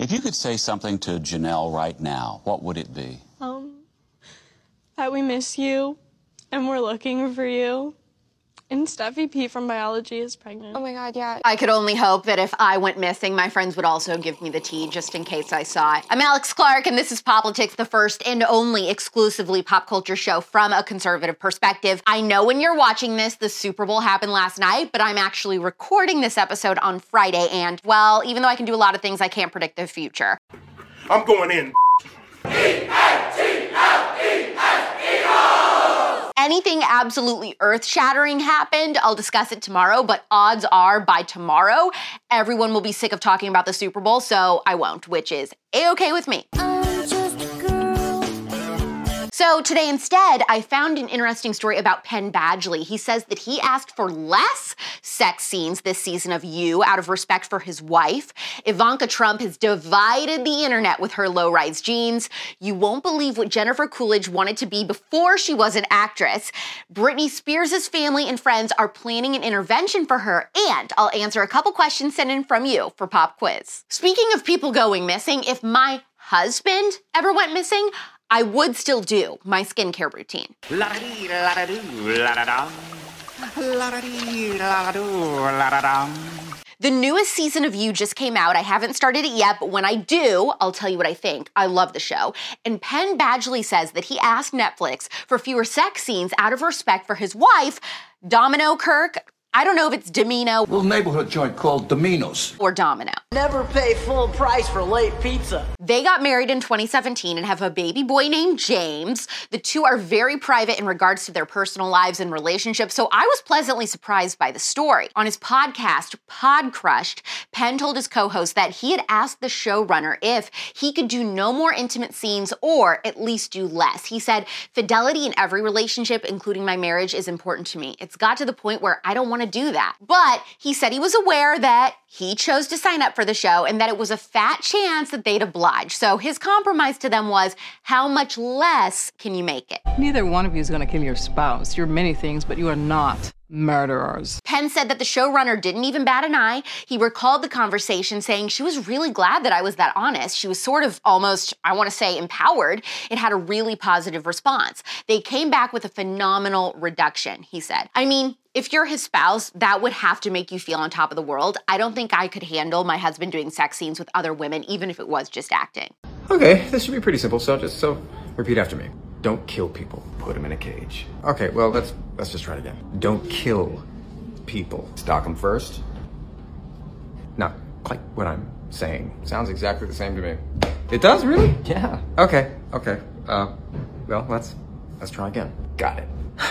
If you could say something to Janelle right now, what would it be? Um, that we miss you and we're looking for you. And Steffi P from biology is pregnant. Oh my god, yeah. I could only hope that if I went missing, my friends would also give me the tea just in case I saw it. I'm Alex Clark, and this is Poplitics, the first and only exclusively pop culture show from a conservative perspective. I know when you're watching this, the Super Bowl happened last night, but I'm actually recording this episode on Friday, and well, even though I can do a lot of things, I can't predict the future. I'm going in. anything absolutely earth shattering happened, I'll discuss it tomorrow, but odds are by tomorrow, everyone will be sick of talking about the Super Bowl, so I won't, which is a okay with me. So today instead, I found an interesting story about Penn Badgley. He says that he asked for less sex scenes this season of You out of respect for his wife. Ivanka Trump has divided the internet with her low-rise jeans. You won't believe what Jennifer Coolidge wanted to be before she was an actress. Britney Spears' family and friends are planning an intervention for her, and I'll answer a couple questions sent in from you for Pop Quiz. Speaking of people going missing, if my husband ever went missing, I would still do my skincare routine. The newest season of You just came out. I haven't started it yet, but when I do, I'll tell you what I think. I love the show. And Penn Badgley says that he asked Netflix for fewer sex scenes out of respect for his wife, Domino Kirk. I don't know if it's Domino. Little neighborhood joint called Domino's. Or Domino. Never pay full price for late pizza. They got married in 2017 and have a baby boy named James. The two are very private in regards to their personal lives and relationships, so I was pleasantly surprised by the story. On his podcast, Podcrushed, Penn told his co host that he had asked the showrunner if he could do no more intimate scenes or at least do less. He said, Fidelity in every relationship, including my marriage, is important to me. It's got to the point where I don't want want to do that. But he said he was aware that he chose to sign up for the show and that it was a fat chance that they'd oblige. So his compromise to them was how much less can you make it? Neither one of you is going to kill your spouse. You're many things, but you are not murderers. Penn said that the showrunner didn't even bat an eye. He recalled the conversation saying she was really glad that I was that honest. She was sort of almost, I want to say, empowered. It had a really positive response. They came back with a phenomenal reduction, he said. I mean, if you're his spouse, that would have to make you feel on top of the world. I don't think I could handle my husband doing sex scenes with other women, even if it was just acting. Okay, this should be pretty simple. So just so repeat after me. Don't kill people. Put them in a cage. Okay, well let's let's just try it again. Don't kill people. Stock them first. Not quite what I'm saying. Sounds exactly the same to me. It does really? Yeah. Okay. Okay. Uh, well let's let's try again. Got it.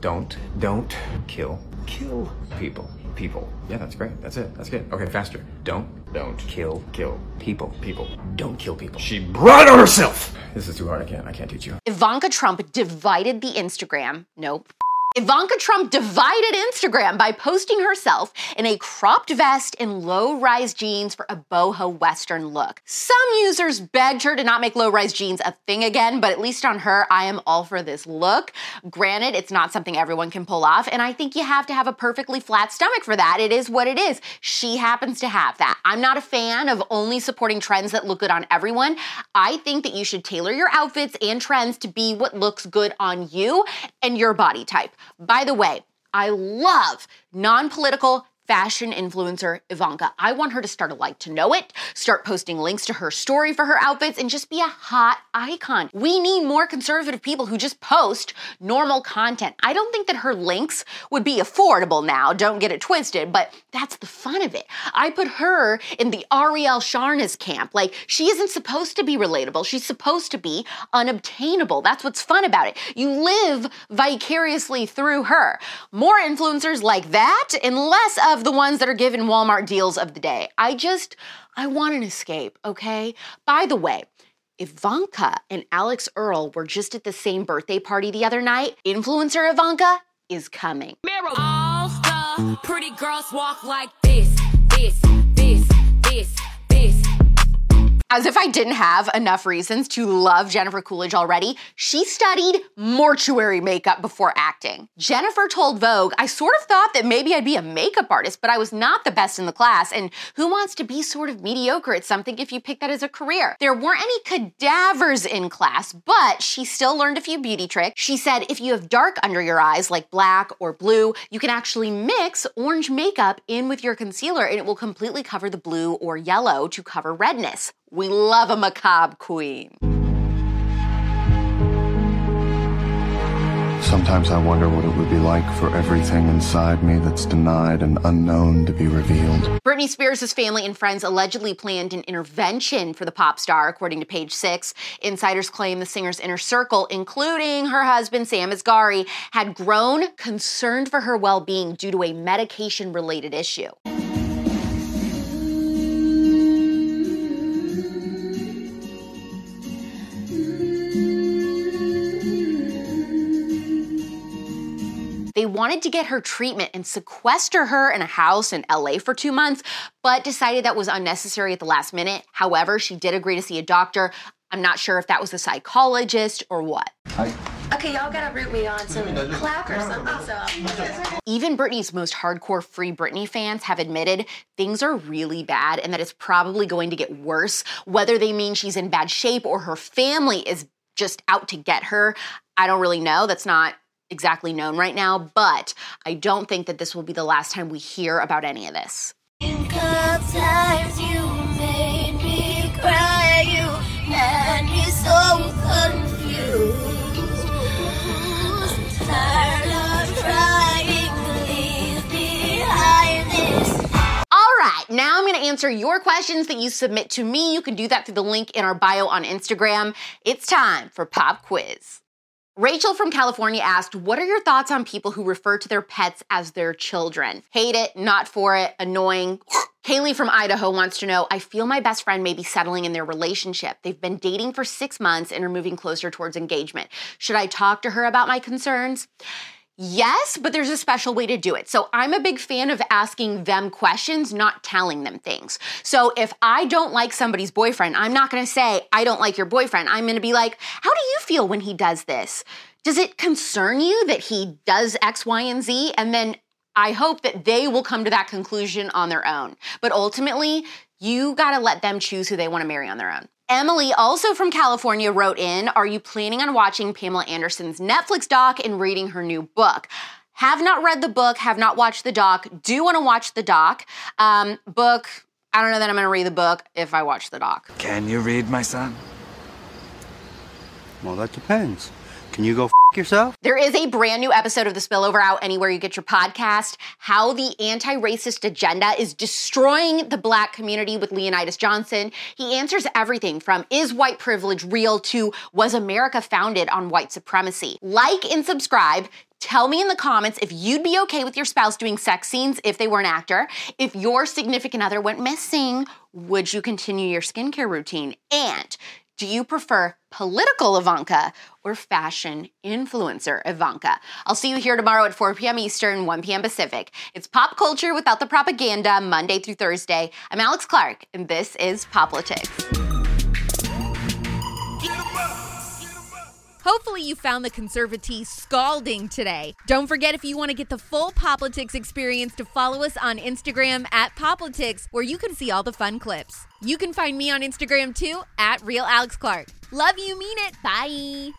Don't, don't kill, kill people. People. Yeah, that's great. That's it. That's good. Okay, faster. Don't, don't kill, kill people. People. Don't kill people. She brought it on herself. This is too hard. I can't. I can't teach you. Ivanka Trump divided the Instagram. Nope. Ivanka Trump divided Instagram by posting herself in a cropped vest and low rise jeans for a boho Western look. Some users begged her to not make low rise jeans a thing again, but at least on her, I am all for this look. Granted, it's not something everyone can pull off, and I think you have to have a perfectly flat stomach for that. It is what it is. She happens to have that. I'm not a fan of only supporting trends that look good on everyone. I think that you should tailor your outfits and trends to be what looks good on you and your body type. By the way, I love non political fashion influencer Ivanka. I want her to start a like to know it, start posting links to her story for her outfits, and just be a hot icon. We need more conservative people who just post normal content. I don't think that her links would be affordable now, don't get it twisted, but that's the fun of it. I put her in the Arielle Charnas' camp. Like, she isn't supposed to be relatable, she's supposed to be unobtainable. That's what's fun about it. You live vicariously through her. More influencers like that and less of of the ones that are given Walmart deals of the day. I just, I want an escape, okay? By the way, Ivanka and Alix Earle were just at the same birthday party the other night. Influencer Ivanka is coming. All the pretty girls walk like this, this, this, this. As if I didn't have enough reasons to love Jennifer Coolidge already, she studied mortuary makeup before acting. Jennifer told Vogue, I sort of thought that maybe I'd be a makeup artist, but I was not the best in the class. And who wants to be sort of mediocre at something if you pick that as a career? There weren't any cadavers in class, but she still learned a few beauty tricks. She said if you have dark under your eyes, like black or blue, you can actually mix orange makeup in with your concealer and it will completely cover the blue or yellow to cover redness. We love a macabre queen. Sometimes I wonder what it would be like for everything inside me that's denied and unknown to be revealed. Britney Spears' family and friends allegedly planned an intervention for the pop star, according to page six. Insiders claim the singer's inner circle, including her husband Sam Asghari, had grown concerned for her well being due to a medication related issue. They wanted to get her treatment and sequester her in a house in LA for two months, but decided that was unnecessary at the last minute. However, she did agree to see a doctor. I'm not sure if that was a psychologist or what. Okay, y'all gotta root me on some clap or something. So. Even Britney's most hardcore Free Britney fans have admitted things are really bad and that it's probably going to get worse. Whether they mean she's in bad shape or her family is just out to get her, I don't really know. That's not exactly known right now, but I don't think that this will be the last time we hear about any of this. Sometimes you made me cry, you had me so confused. Tired of trying to leave behind this. All right, now I'm going to answer your questions that you submit to me. You can do that through the link in our bio on Instagram. It's time for Pop Quiz. Rachel from California asked, What are your thoughts on people who refer to their pets as their children? Hate it, not for it, annoying. Kaylee from Idaho wants to know I feel my best friend may be settling in their relationship. They've been dating for six months and are moving closer towards engagement. Should I talk to her about my concerns? Yes, but there's a special way to do it. So I'm a big fan of asking them questions, not telling them things. So if I don't like somebody's boyfriend, I'm not gonna say, I don't like your boyfriend. I'm gonna be like, how do you feel when he does this? Does it concern you that he does X, Y, and Z? And then I hope that they will come to that conclusion on their own. But ultimately, you gotta let them choose who they wanna marry on their own. Emily, also from California, wrote in Are you planning on watching Pamela Anderson's Netflix doc and reading her new book? Have not read the book, have not watched the doc, do want to watch the doc. Um, book, I don't know that I'm going to read the book if I watch the doc. Can you read, my son? Well, that depends. Can you go f yourself? There is a brand new episode of The Spillover out anywhere you get your podcast. How the anti racist agenda is destroying the black community with Leonydus Johnson. He answers everything from is white privilege real to was America founded on white supremacy? Like and subscribe. Tell me in the comments if you'd be okay with your spouse doing sex scenes if they were an actor. If your significant other went missing, would you continue your skincare routine? And do you prefer political Ivanka or fashion influencer Ivanka? I'll see you here tomorrow at 4 p.m. Eastern, 1 p.m. Pacific. It's pop culture without the propaganda, Monday through Thursday. I'm Alex Clark, and this is Poplitics. Hopefully, you found the conservatee scalding today. Don't forget, if you want to get the full Poplitics experience, to follow us on Instagram at Poplitics, where you can see all the fun clips. You can find me on Instagram too at Real Alex Clark. Love you, mean it. Bye.